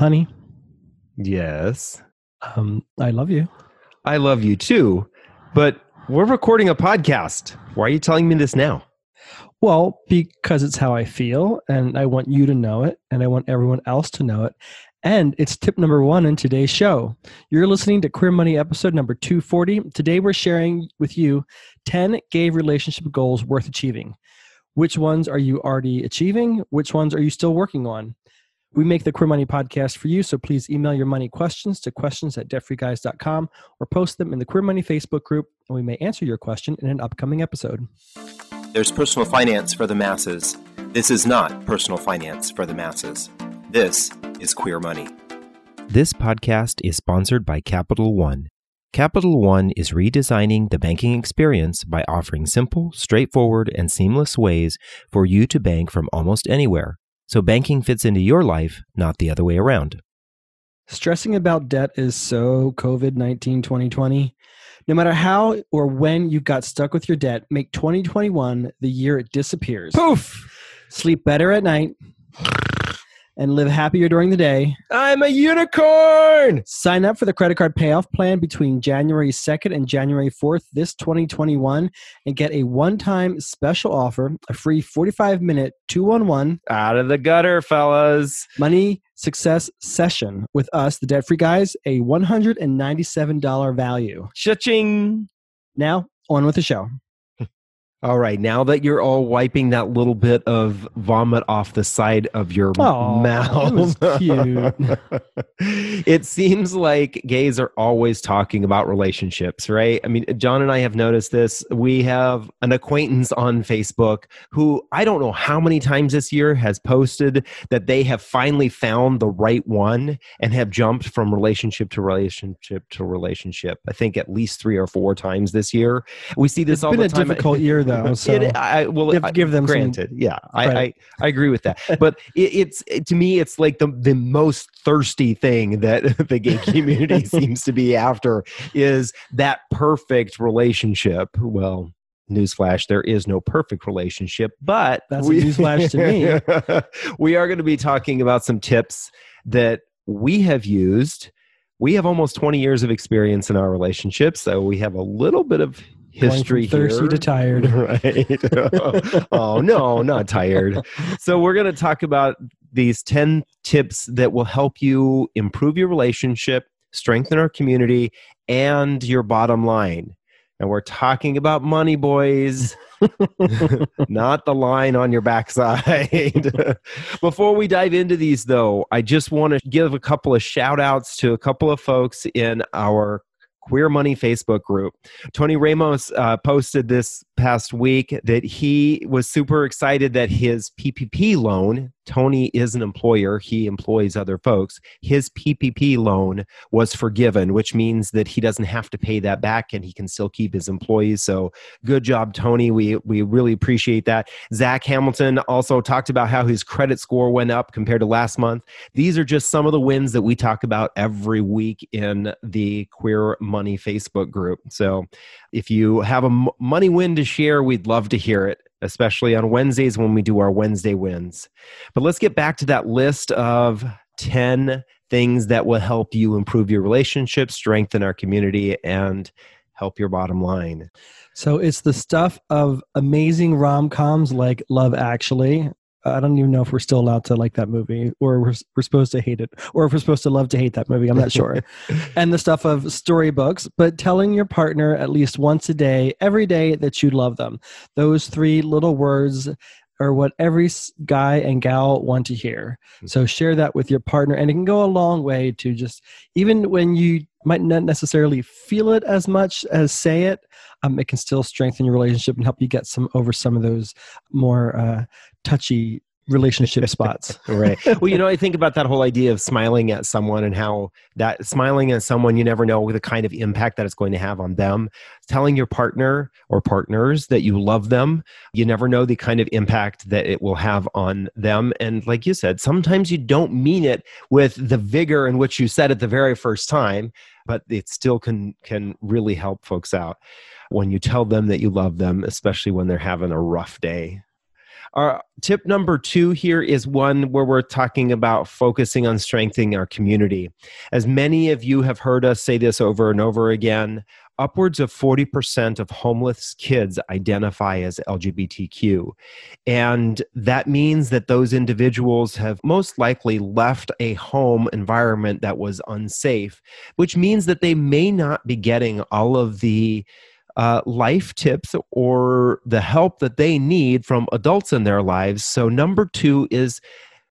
honey, Yes. um, I love you. I love you too, but we're recording a podcast. Why are you telling me this now? Well, because it's how I feel, and I want you to know it, and I want everyone else to know it. And it's tip number one in today's show. You're listening to Queer Money episode number 240. Today, we're sharing with you 10 gay relationship goals worth achieving. Which ones are you already achieving? Which ones are you still working on? We make the Queer Money podcast for you, so please email your money questions to questions at debtfreeguys.com or post them in the Queer Money Facebook group, and we may answer your question in an upcoming episode. There's personal finance for the masses. This is not personal finance for the masses. This is queer money. This podcast is sponsored by Capital One. Capital One is redesigning the banking experience by offering simple, straightforward, and seamless ways for you to bank from almost anywhere. So banking fits into your life, not the other way around. Stressing about debt is so COVID 19 2020. No matter how or when you got stuck with your debt, make 2021 the year it disappears. Poof! Sleep better at night and live happier during the day. I'm a unicorn! Sign up for the credit card payoff plan between January 2nd and January 4th this 2021 and get a one time special offer a free 45 minute 211 Out of the gutter, fellas. money success session with us, the debt free guys, a $197 value. Cha-ching! Now, on with the show. All right, now that you're all wiping that little bit of vomit off the side of your Aw, mouth, it was cute. it seems like gays are always talking about relationships, right? I mean, John and I have noticed this. We have an acquaintance on Facebook who I don't know how many times this year has posted that they have finally found the right one and have jumped from relationship to relationship to relationship. I think at least three or four times this year. We see this It's all been the a time. difficult year, though. So It, I, will you have to I- give them granted. yeah, I, I. I agree with that. But it, it's it, to me, it's like the the most thirsty thing that the gay community seems to be after is that perfect relationship. Well. Newsflash: There is no perfect relationship, but That's a newsflash to me. we are going to be talking about some tips that we have used. We have almost 20 years of experience in our relationships, so we have a little bit of history thirsty here. to tired. Right. oh, no, not tired. So, we're going to talk about these 10 tips that will help you improve your relationship, strengthen our community, and your bottom line. And we're talking about money, boys, not the line on your backside. Before we dive into these, though, I just want to give a couple of shout outs to a couple of folks in our Queer Money Facebook group. Tony Ramos uh, posted this past week that he was super excited that his PPP loan, Tony is an employer, he employs other folks, his PPP loan was forgiven, which means that he doesn't have to pay that back and he can still keep his employees. So good job, Tony. We, we really appreciate that. Zach Hamilton also talked about how his credit score went up compared to last month. These are just some of the wins that we talk about every week in the Queer Money Facebook group. So if you have a money win to share, we'd love to hear it, especially on Wednesdays when we do our Wednesday wins. But let's get back to that list of 10 things that will help you improve your relationship, strengthen our community, and help your bottom line. So it's the stuff of amazing rom coms like Love Actually. I don't even know if we're still allowed to like that movie, or we're we're supposed to hate it, or if we're supposed to love to hate that movie. I'm not sure. and the stuff of storybooks, but telling your partner at least once a day, every day, that you love them. Those three little words are what every guy and gal want to hear. So share that with your partner, and it can go a long way to just even when you might not necessarily feel it as much as say it. Um, it can still strengthen your relationship and help you get some over some of those more uh, touchy relationship spots. right. Well, you know, I think about that whole idea of smiling at someone and how that smiling at someone, you never know the kind of impact that it's going to have on them. Telling your partner or partners that you love them, you never know the kind of impact that it will have on them. And like you said, sometimes you don't mean it with the vigor in which you said it the very first time, but it still can can really help folks out when you tell them that you love them, especially when they're having a rough day. Our tip number two here is one where we're talking about focusing on strengthening our community. As many of you have heard us say this over and over again, upwards of 40% of homeless kids identify as LGBTQ. And that means that those individuals have most likely left a home environment that was unsafe, which means that they may not be getting all of the uh, life tips or the help that they need from adults in their lives. So, number two is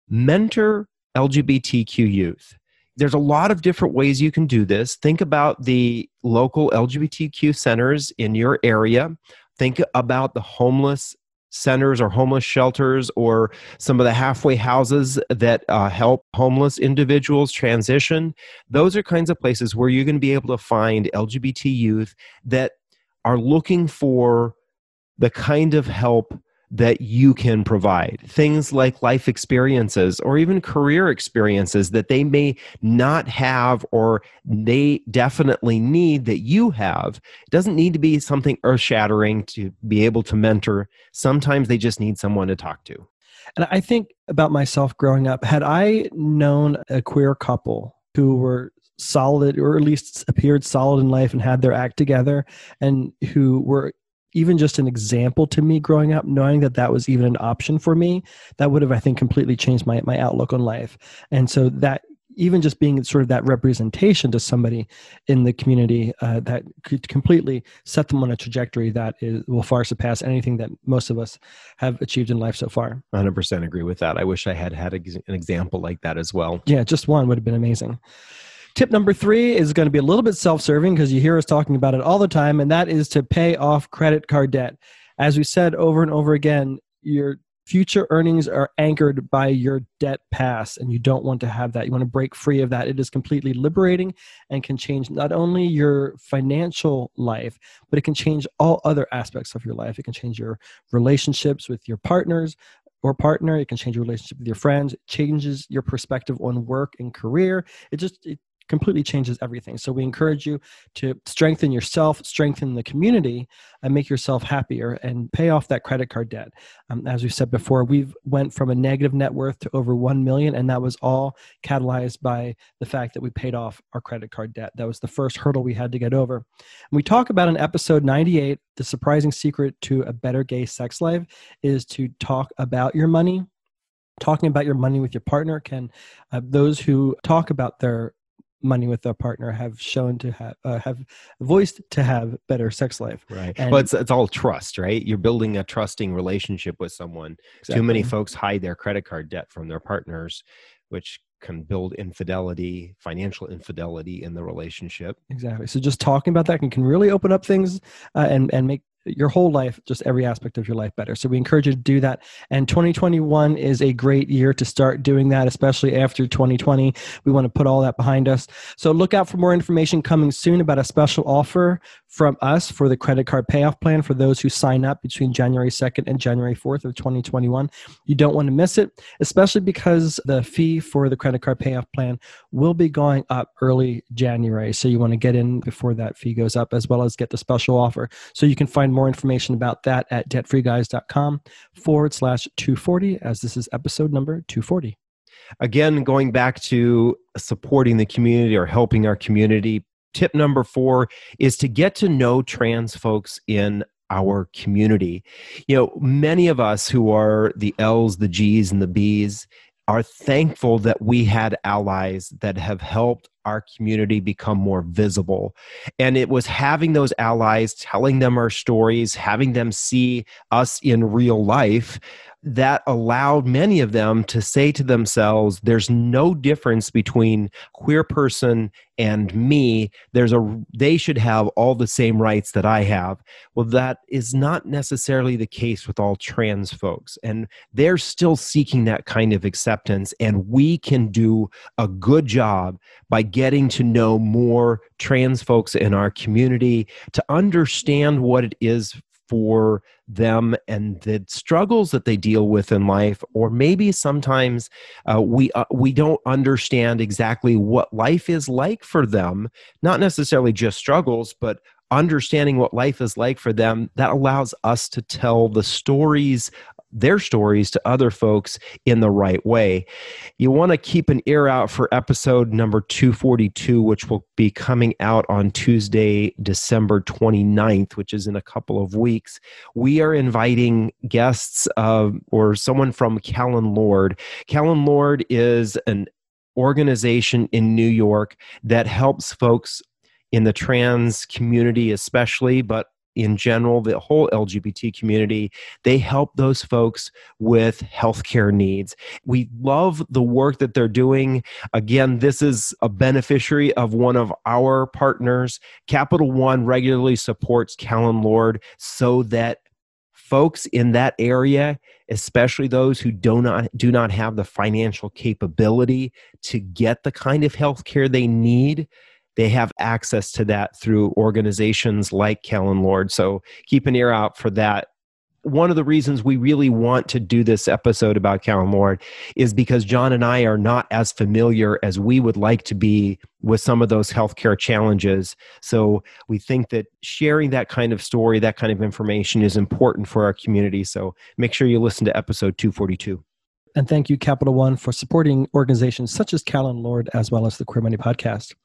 mentor LGBTQ youth there's a lot of different ways you can do this. Think about the local LGBTQ centers in your area. Think about the homeless centers or homeless shelters or some of the halfway houses that uh, help homeless individuals transition. Those are kinds of places where you're going to be able to find LGBT youth that are looking for the kind of help that you can provide. Things like life experiences or even career experiences that they may not have or they definitely need that you have. It doesn't need to be something earth shattering to be able to mentor. Sometimes they just need someone to talk to. And I think about myself growing up, had I known a queer couple who were solid or at least appeared solid in life and had their act together and who were even just an example to me growing up knowing that that was even an option for me that would have i think completely changed my, my outlook on life. And so that even just being sort of that representation to somebody in the community uh, that could completely set them on a trajectory that is, will far surpass anything that most of us have achieved in life so far. 100% agree with that. I wish i had had an example like that as well. Yeah just one would have been amazing Tip number three is going to be a little bit self serving because you hear us talking about it all the time, and that is to pay off credit card debt. As we said over and over again, your future earnings are anchored by your debt pass, and you don't want to have that. You want to break free of that. It is completely liberating and can change not only your financial life, but it can change all other aspects of your life. It can change your relationships with your partners, or partner it can change your relationship with your friends it changes your perspective on work and career it just it completely changes everything. So we encourage you to strengthen yourself, strengthen the community, and make yourself happier and pay off that credit card debt. Um, as we said before, we've went from a negative net worth to over one million, and that was all catalyzed by the fact that we paid off our credit card debt. That was the first hurdle we had to get over. And we talk about in episode 98 the surprising secret to a better gay sex life is to talk about your money talking about your money with your partner can uh, those who talk about their money with their partner have shown to have uh, have voiced to have better sex life. Right. And well it's, it's all trust right? You're building a trusting relationship with someone. Exactly. too many folks hide their credit card debt from their partners which can build infidelity financial infidelity in the relationship. Exactly. So just talking about that can, can really open up things uh, and and make your whole life, just every aspect of your life better. So we encourage you to do that. And 2021 is a great year to start doing that, especially after 2020. We want to put all that behind us. So look out for more information coming soon about a special offer from us for the credit card payoff plan for those who sign up between January 2nd and January 4th of 2021. You don't want to miss it, especially because the fee for the credit card payoff plan will be going up early January. So you want to get in before that fee goes up as well as get the special offer. So you can find more information about that at debtfreeguys.com forward slash 240 as this is episode number 240 again going back to supporting the community or helping our community tip number four is to get to know trans folks in our community. You know, many of us who are the L's, the G's, and the B's are thankful that we had allies that have helped our community become more visible. And it was having those allies, telling them our stories, having them see us in real life that allowed many of them to say to themselves there's no difference between queer person and me there's a they should have all the same rights that i have well that is not necessarily the case with all trans folks and they're still seeking that kind of acceptance and we can do a good job by getting to know more trans folks in our community to understand what it is for them and the struggles that they deal with in life. Or maybe sometimes uh, we uh, we don't understand exactly what life is like for them not necessarily just struggles but understanding what life is like for them that allows us to tell the stories their stories to other folks in the right way. You want to keep an ear out for episode number 242, which will be coming out on Tuesday, December 29th, which is in a couple of weeks. We are inviting guests uh, or someone from Callen Lorde. Callen Lorde is an organization in New York that helps folks in the trans community, especially, but in general, the whole LGBT community, they help those folks with healthcare needs. We love the work that they're doing. Again, this is a beneficiary of one of our partners. Capital One regularly supports Callen Lorde so that folks in that area especially those who do not do not have the financial capability to get the kind of health care they need they have access to that through organizations like Callen Lorde. So keep an ear out for that one of the reasons we really want to do this episode about Callen Lorde is because John and I are not as familiar as we would like to be with some of those healthcare challenges. So we think that sharing that kind of story, that kind of information is important for our community. So make sure you listen to episode 242. And thank you, Capital One, for supporting organizations such as Callen Lorde, as well as the Queer Money Podcast.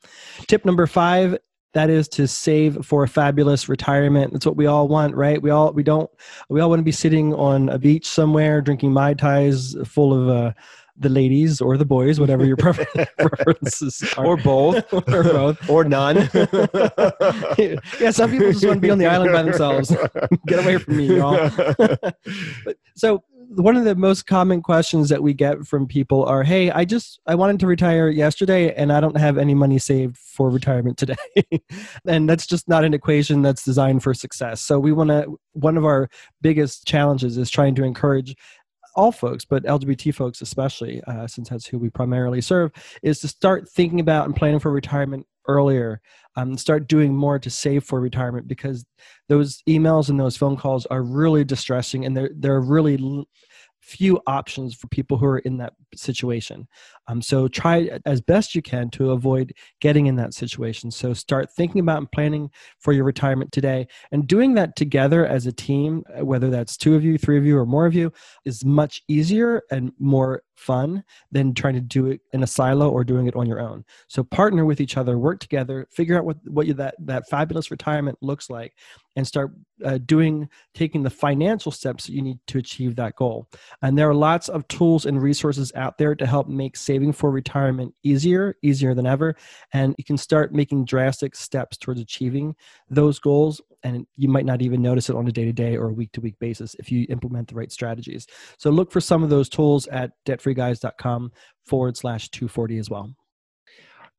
Tip number five that is to save for a fabulous retirement. That's what we all want right? We all we don't we all want to be sitting on a beach somewhere drinking mai tais full of uh, the ladies or the boys whatever your preferences are. Or both. Or both. Or none. Yeah some people just want to be on the island by themselves. Get away from me y'all. So one of the most common questions that we get from people are hey i just i wanted to retire yesterday and i don't have any money saved for retirement today. And that's just not an equation that's designed for success. So we want to one of our biggest challenges is trying to encourage all folks, but LGBT folks especially, uh, since that's who we primarily serve, is to start thinking about and planning for retirement earlier. Um, start doing more to save for retirement because those emails and those phone calls are really distressing and they're they're really few options for people who are in that situation. Um, so try as best you can to avoid getting in that situation. So start thinking about and planning for your retirement today. And doing that together as a team, uh, whether that's two of you, three of you, or more of you, is much easier and more fun than trying to do it in a silo or doing it on your own. So partner with each other, work together, figure out what what you, that that fabulous retirement looks like, and start uh, doing taking the financial steps that you need to achieve that goal. And there are lots of tools and resources out there to help make saving for retirement easier, easier than ever. And you can start making drastic steps towards achieving those goals. And you might not even notice it on a day to day or a week to week basis if you implement the right strategies. So look for some of those tools at debtfreeguys.com forward slash 240 as well.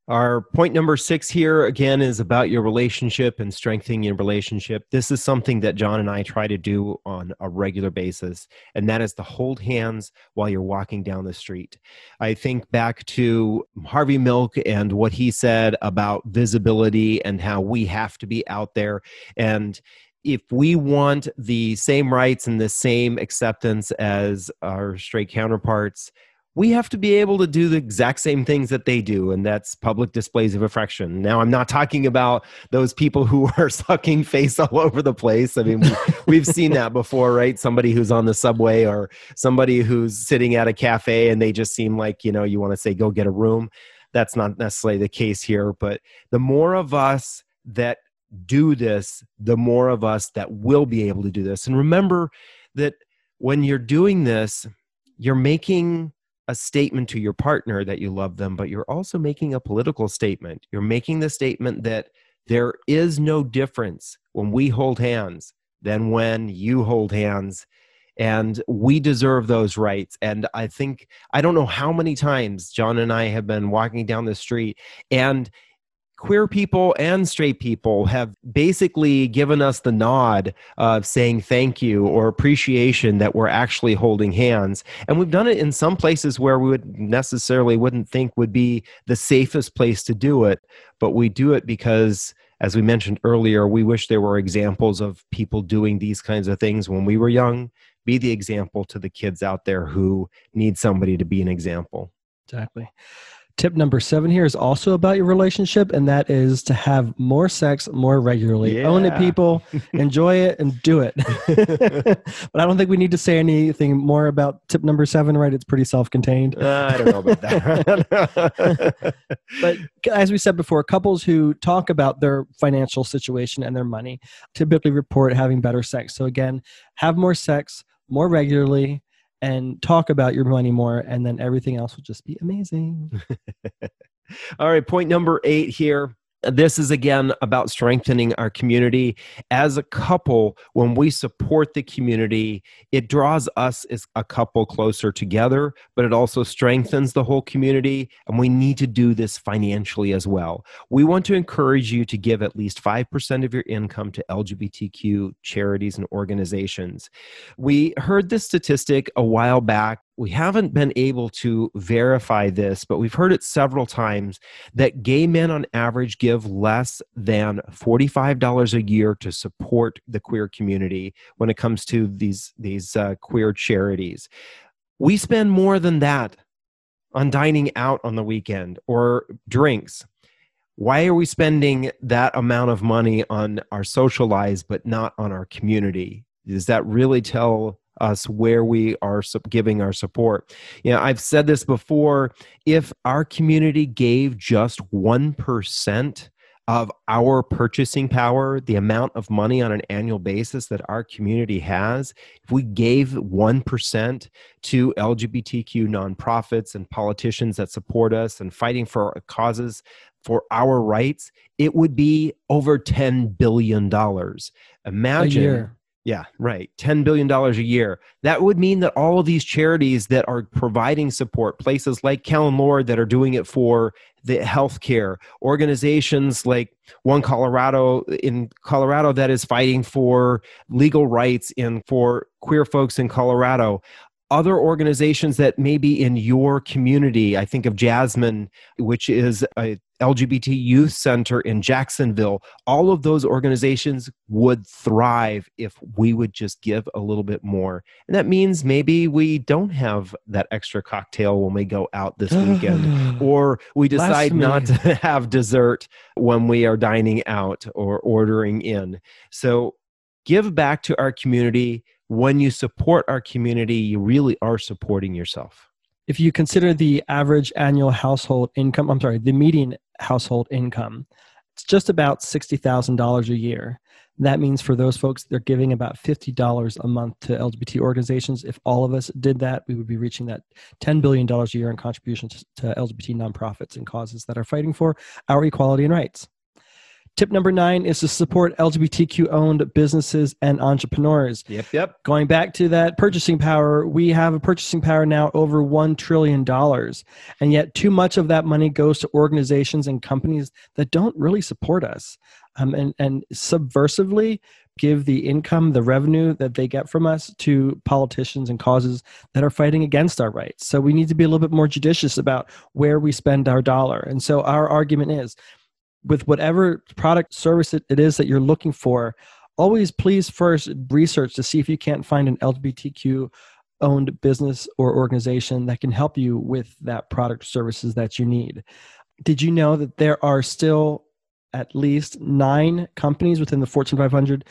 Our point number six here again is about your relationship and strengthening your relationship. This is something that John and I try to do on a regular basis, and that is to hold hands while you're walking down the street. I think back to Harvey Milk and what he said about visibility and how we have to be out there. And if we want the same rights and the same acceptance as our straight counterparts, we have to be able to do the exact same things that they do, and that's public displays of affection. Now, I'm not talking about those people who are sucking face all over the place. I mean, we, have seen that before, right? Somebody who's on the subway or somebody who's sitting at a cafe and they just seem like, you know, you want to say, go get a room. That's not necessarily the case here, but the more of us that do this, the more of us that will be able to do this. And remember that when you're doing this, you're making a statement to your partner that you love them, but you're also making a political statement. You're making the statement that there is no difference when we hold hands than when you hold hands. And we deserve those rights. And I think, I don't know how many times John and I have been walking down the street, and queer people and straight people have basically given us the nod of saying thank you or appreciation that we're actually holding hands. And we've done it in some places where we would necessarily wouldn't think would be the safest place to do it. But we do it because as we mentioned earlier we wish there were examples of people doing these kinds of things when we were young. Be the example to the kids out there who need somebody to be an example. Exactly Tip number seven here is also about your relationship, and that is to have more sex more regularly. Own it, people. Enjoy it and do it. but I don't think we need to say anything more about tip number seven, right? It's pretty self contained. Uh, I don't know about that. But as we said before, couples who talk about their financial situation and their money typically report having better sex. So, again, have more sex more regularly and talk about your money more, and then everything else will just be amazing. All right, point number eight here. This is again about strengthening our community. As a couple, when we support the community, it draws us as a couple closer together, but it also strengthens the whole community. And we need to do this financially as well. We want to encourage you to give at least 5% of your income to LGBTQ charities and organizations. We heard this statistic a while back. We haven't been able to verify this, but we've heard it several times that gay men on average give less than $45 a year to support the queer community when it comes to these, these uh, queer charities. We spend more than that on dining out on the weekend or drinks. Why are we spending that amount of money on our social lives but not on our community? Does that really tell us where we are giving our support? You know, I've said this before if our community gave just 1% of our purchasing power, the amount of money on an annual basis that our community has, if we gave 1% to LGBTQ nonprofits and politicians that support us and fighting for causes for our rights, it would be over $10 billion. Imagine. Yeah, right. $10 billion a year. That would mean that all of these charities that are providing support, places like and Lord that are doing it for the healthcare, organizations like One Colorado in Colorado that is fighting for legal rights and for queer folks in Colorado, other organizations that may be in your community. I think of JASMYN, which is a LGBT youth center in Jacksonville. All of those organizations would thrive if we would just give a little bit more. And that means maybe we don't have that extra cocktail when we go out this weekend or we decide not to have dessert when we are dining out or ordering in. So give back to our community. When you support our community, you really are supporting yourself. if you consider the average annual household income, I'm sorry, the median household income, it's just about $60,000 a year. That means for those folks, they're giving about $50 a month to LGBT organizations. If all of us did that, we would be reaching that $10 billion a year in contributions to LGBT nonprofits and causes that are fighting for our equality and rights. Tip number nine is to support LGBTQ owned businesses and entrepreneurs. Yep, yep. Going back to that purchasing power, we have a purchasing power now over $1 trillion. And yet, too much of that money goes to organizations and companies that don't really support us um, and, and subversively give the income, the revenue that they get from us to politicians and causes that are fighting against our rights. So we need to be a little bit more judicious about where we spend our dollar. And so our argument is with whatever product service it, it is that you're looking for, always please first research to see if you can't find an LGBTQ owned business or organization that can help you with that product services that you need. Did you know that there are still at least nine companies within the Fortune 500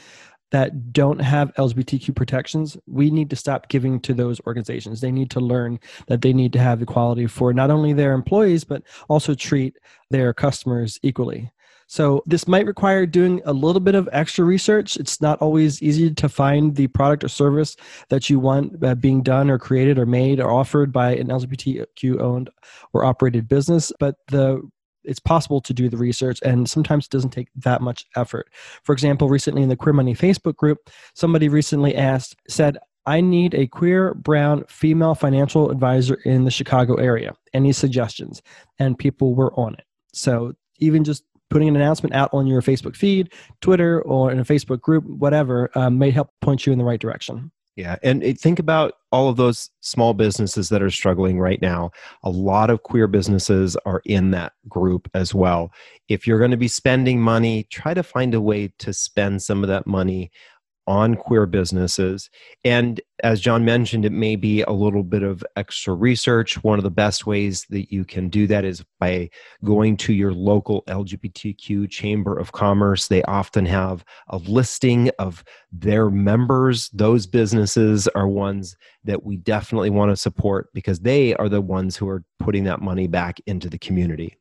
that don't have LGBTQ protections? We need to stop giving to those organizations. They need to learn that they need to have equality for not only their employees, but also treat their customers equally. So this might require doing a little bit of extra research. It's not always easy to find the product or service that you want uh, being done or created or made or offered by an LGBTQ owned or operated business, but the it's possible to do the research and sometimes it doesn't take that much effort. For example, recently in the Queer Money Facebook group, somebody recently asked said I need a queer, brown, female financial advisor in the Chicago area. Any suggestions? And people were on it. So even just putting an announcement out on your Facebook feed, Twitter, or in a Facebook group, whatever, um, may help point you in the right direction. Yeah. And it, think about all of those small businesses that are struggling right now. A lot of queer businesses are in that group as well. If you're going to be spending money, try to find a way to spend some of that money on queer businesses. And as John mentioned, it may be a little bit of extra research. One of the best ways that you can do that is by going to your local LGBTQ Chamber of Commerce. They often have a listing of their members. Those businesses are ones that we definitely want to support because they are the ones who are putting that money back into the community.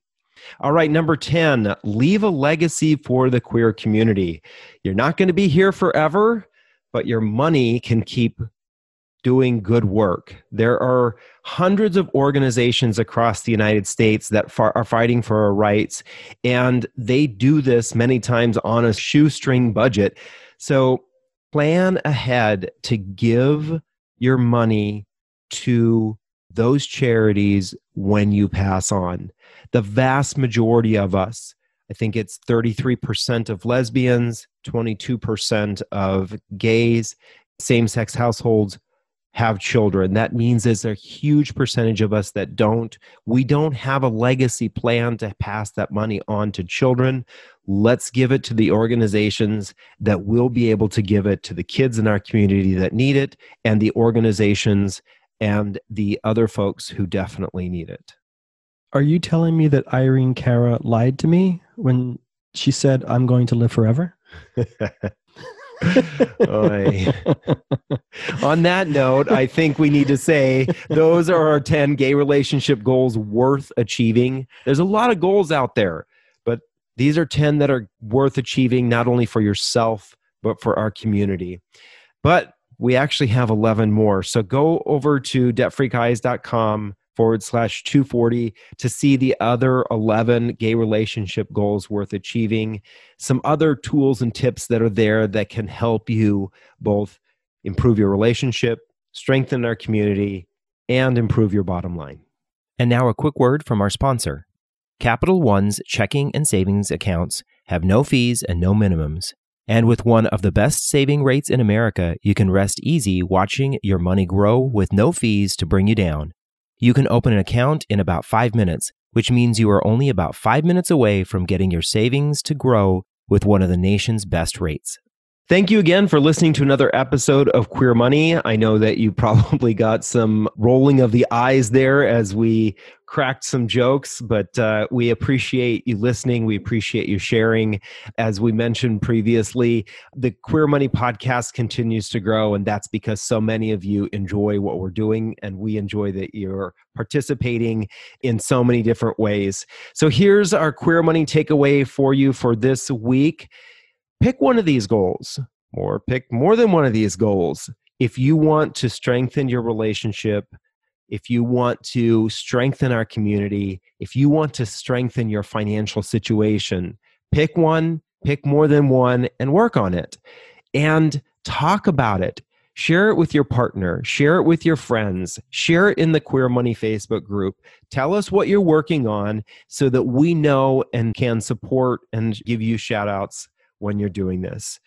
All right, number 10, leave a legacy for the queer community. You're not going to be here forever, but your money can keep doing good work. There are hundreds of organizations across the United States that are fighting for our rights, and they do this many times on a shoestring budget. So plan ahead to give your money to those charities when you pass on the vast majority of us, I think it's 33% of lesbians, 22% of gays, same sex households have children. That means there's a huge percentage of us that don't. We don't have a legacy plan to pass that money on to children. Let's give it to the organizations that will be able to give it to the kids in our community that need it and the organizations and the other folks who definitely need it. Are you telling me that Irene Cara lied to me when she said I'm going to live forever? On that note, I think we need to say those are our 10 gay relationship goals worth achieving. There's a lot of goals out there, but these are 10 that are worth achieving not only for yourself, but for our community. But we actually have 11 more. So go over to debtfreeguys.com forward slash 240 to see the other 11 gay relationship goals worth achieving, some other tools and tips that are there that can help you both improve your relationship, strengthen our community, and improve your bottom line. And now a quick word from our sponsor. Capital One's checking and savings accounts have no fees and no minimums. And with one of the best saving rates in America, you can rest easy watching your money grow with no fees to bring you down. You can open an account in about five minutes, which means you are only about five minutes away from getting your savings to grow with one of the nation's best rates. Thank you again for listening to another episode of Queer Money. I know that you probably got some rolling of the eyes there as we cracked some jokes, but uh, we appreciate you listening. We appreciate you sharing. As we mentioned previously, the Queer Money podcast continues to grow, and that's because so many of you enjoy what we're doing, and we enjoy that you're participating in so many different ways. So here's our Queer Money takeaway for you for this week pick one of these goals or pick more than one of these goals. If you want to strengthen your relationship, if you want to strengthen our community, if you want to strengthen your financial situation, pick one, pick more than one, and work on it. And talk about it. Share it with your partner, share it with your friends, share it in the Queer Money Facebook group. Tell us what you're working on so that we know and can support and give you shout outs when you're doing this.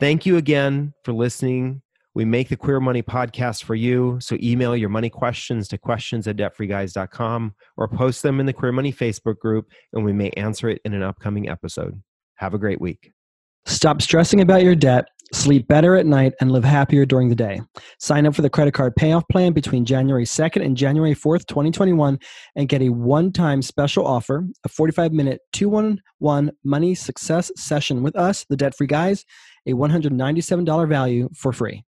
Thank you again for listening. We make the Queer Money podcast for you. So email your money questions to questions at debtfreeguys.com or post them in the Queer Money Facebook group, and we may answer it in an upcoming episode. Have a great week. Stop stressing about your debt, sleep better at night, and live happier during the day. Sign up for the credit card payoff plan between January 2nd and January 4th, 2021, and get a one time special offer a 45 minute 211 money success session with us, the debt free guys, a $197 value for free.